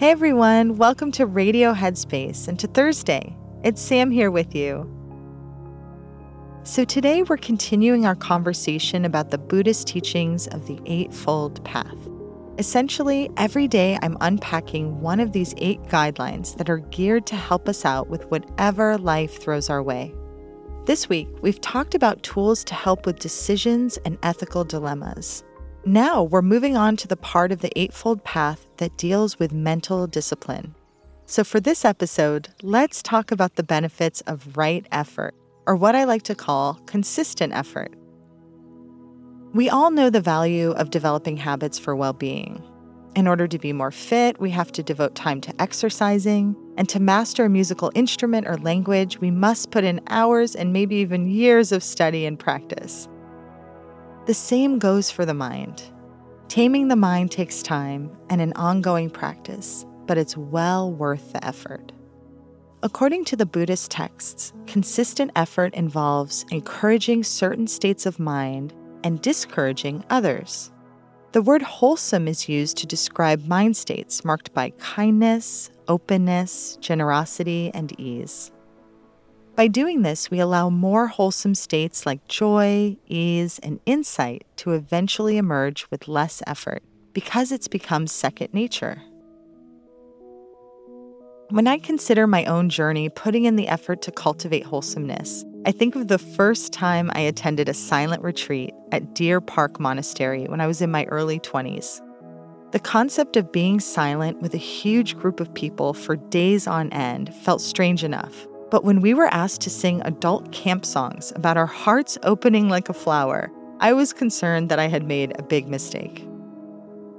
Hey everyone, welcome to Radio Headspace and to Thursday. It's Sam here with you. So, today we're continuing our conversation about the Buddhist teachings of the Eightfold Path. Essentially, every day I'm unpacking one of these eight guidelines that are geared to help us out with whatever life throws our way. This week, we've talked about tools to help with decisions and ethical dilemmas. Now we're moving on to the part of the Eightfold Path that deals with mental discipline. So, for this episode, let's talk about the benefits of right effort, or what I like to call consistent effort. We all know the value of developing habits for well being. In order to be more fit, we have to devote time to exercising. And to master a musical instrument or language, we must put in hours and maybe even years of study and practice. The same goes for the mind. Taming the mind takes time and an ongoing practice, but it's well worth the effort. According to the Buddhist texts, consistent effort involves encouraging certain states of mind and discouraging others. The word wholesome is used to describe mind states marked by kindness, openness, generosity, and ease. By doing this, we allow more wholesome states like joy, ease, and insight to eventually emerge with less effort because it's become second nature. When I consider my own journey putting in the effort to cultivate wholesomeness, I think of the first time I attended a silent retreat at Deer Park Monastery when I was in my early 20s. The concept of being silent with a huge group of people for days on end felt strange enough. But when we were asked to sing adult camp songs about our hearts opening like a flower, I was concerned that I had made a big mistake.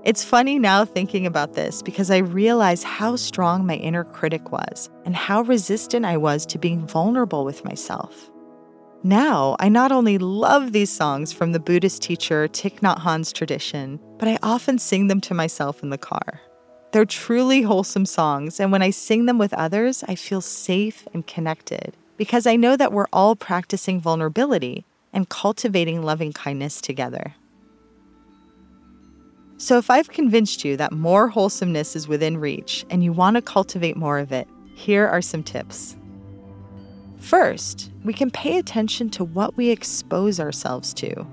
It's funny now thinking about this because I realize how strong my inner critic was and how resistant I was to being vulnerable with myself. Now, I not only love these songs from the Buddhist teacher Thich Nhat Hanh's tradition, but I often sing them to myself in the car. They're truly wholesome songs, and when I sing them with others, I feel safe and connected because I know that we're all practicing vulnerability and cultivating loving kindness together. So, if I've convinced you that more wholesomeness is within reach and you want to cultivate more of it, here are some tips. First, we can pay attention to what we expose ourselves to.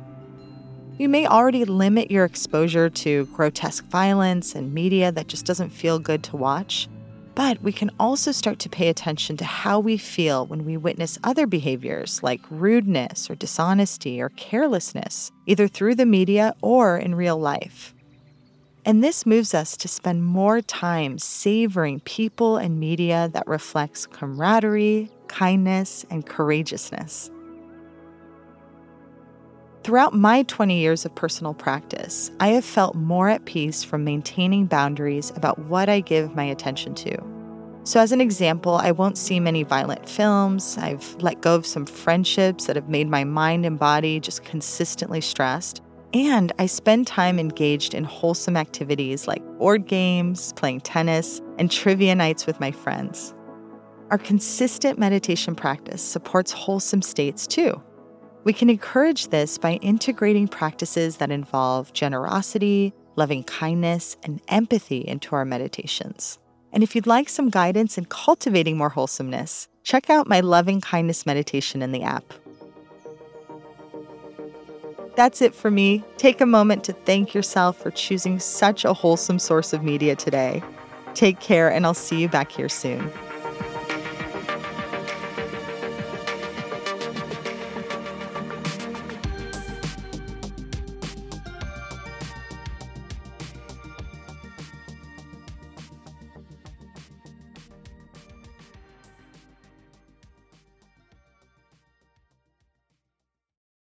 You may already limit your exposure to grotesque violence and media that just doesn't feel good to watch, but we can also start to pay attention to how we feel when we witness other behaviors like rudeness or dishonesty or carelessness, either through the media or in real life. And this moves us to spend more time savoring people and media that reflects camaraderie, kindness, and courageousness. Throughout my 20 years of personal practice, I have felt more at peace from maintaining boundaries about what I give my attention to. So, as an example, I won't see many violent films. I've let go of some friendships that have made my mind and body just consistently stressed. And I spend time engaged in wholesome activities like board games, playing tennis, and trivia nights with my friends. Our consistent meditation practice supports wholesome states too. We can encourage this by integrating practices that involve generosity, loving kindness, and empathy into our meditations. And if you'd like some guidance in cultivating more wholesomeness, check out my loving kindness meditation in the app. That's it for me. Take a moment to thank yourself for choosing such a wholesome source of media today. Take care, and I'll see you back here soon.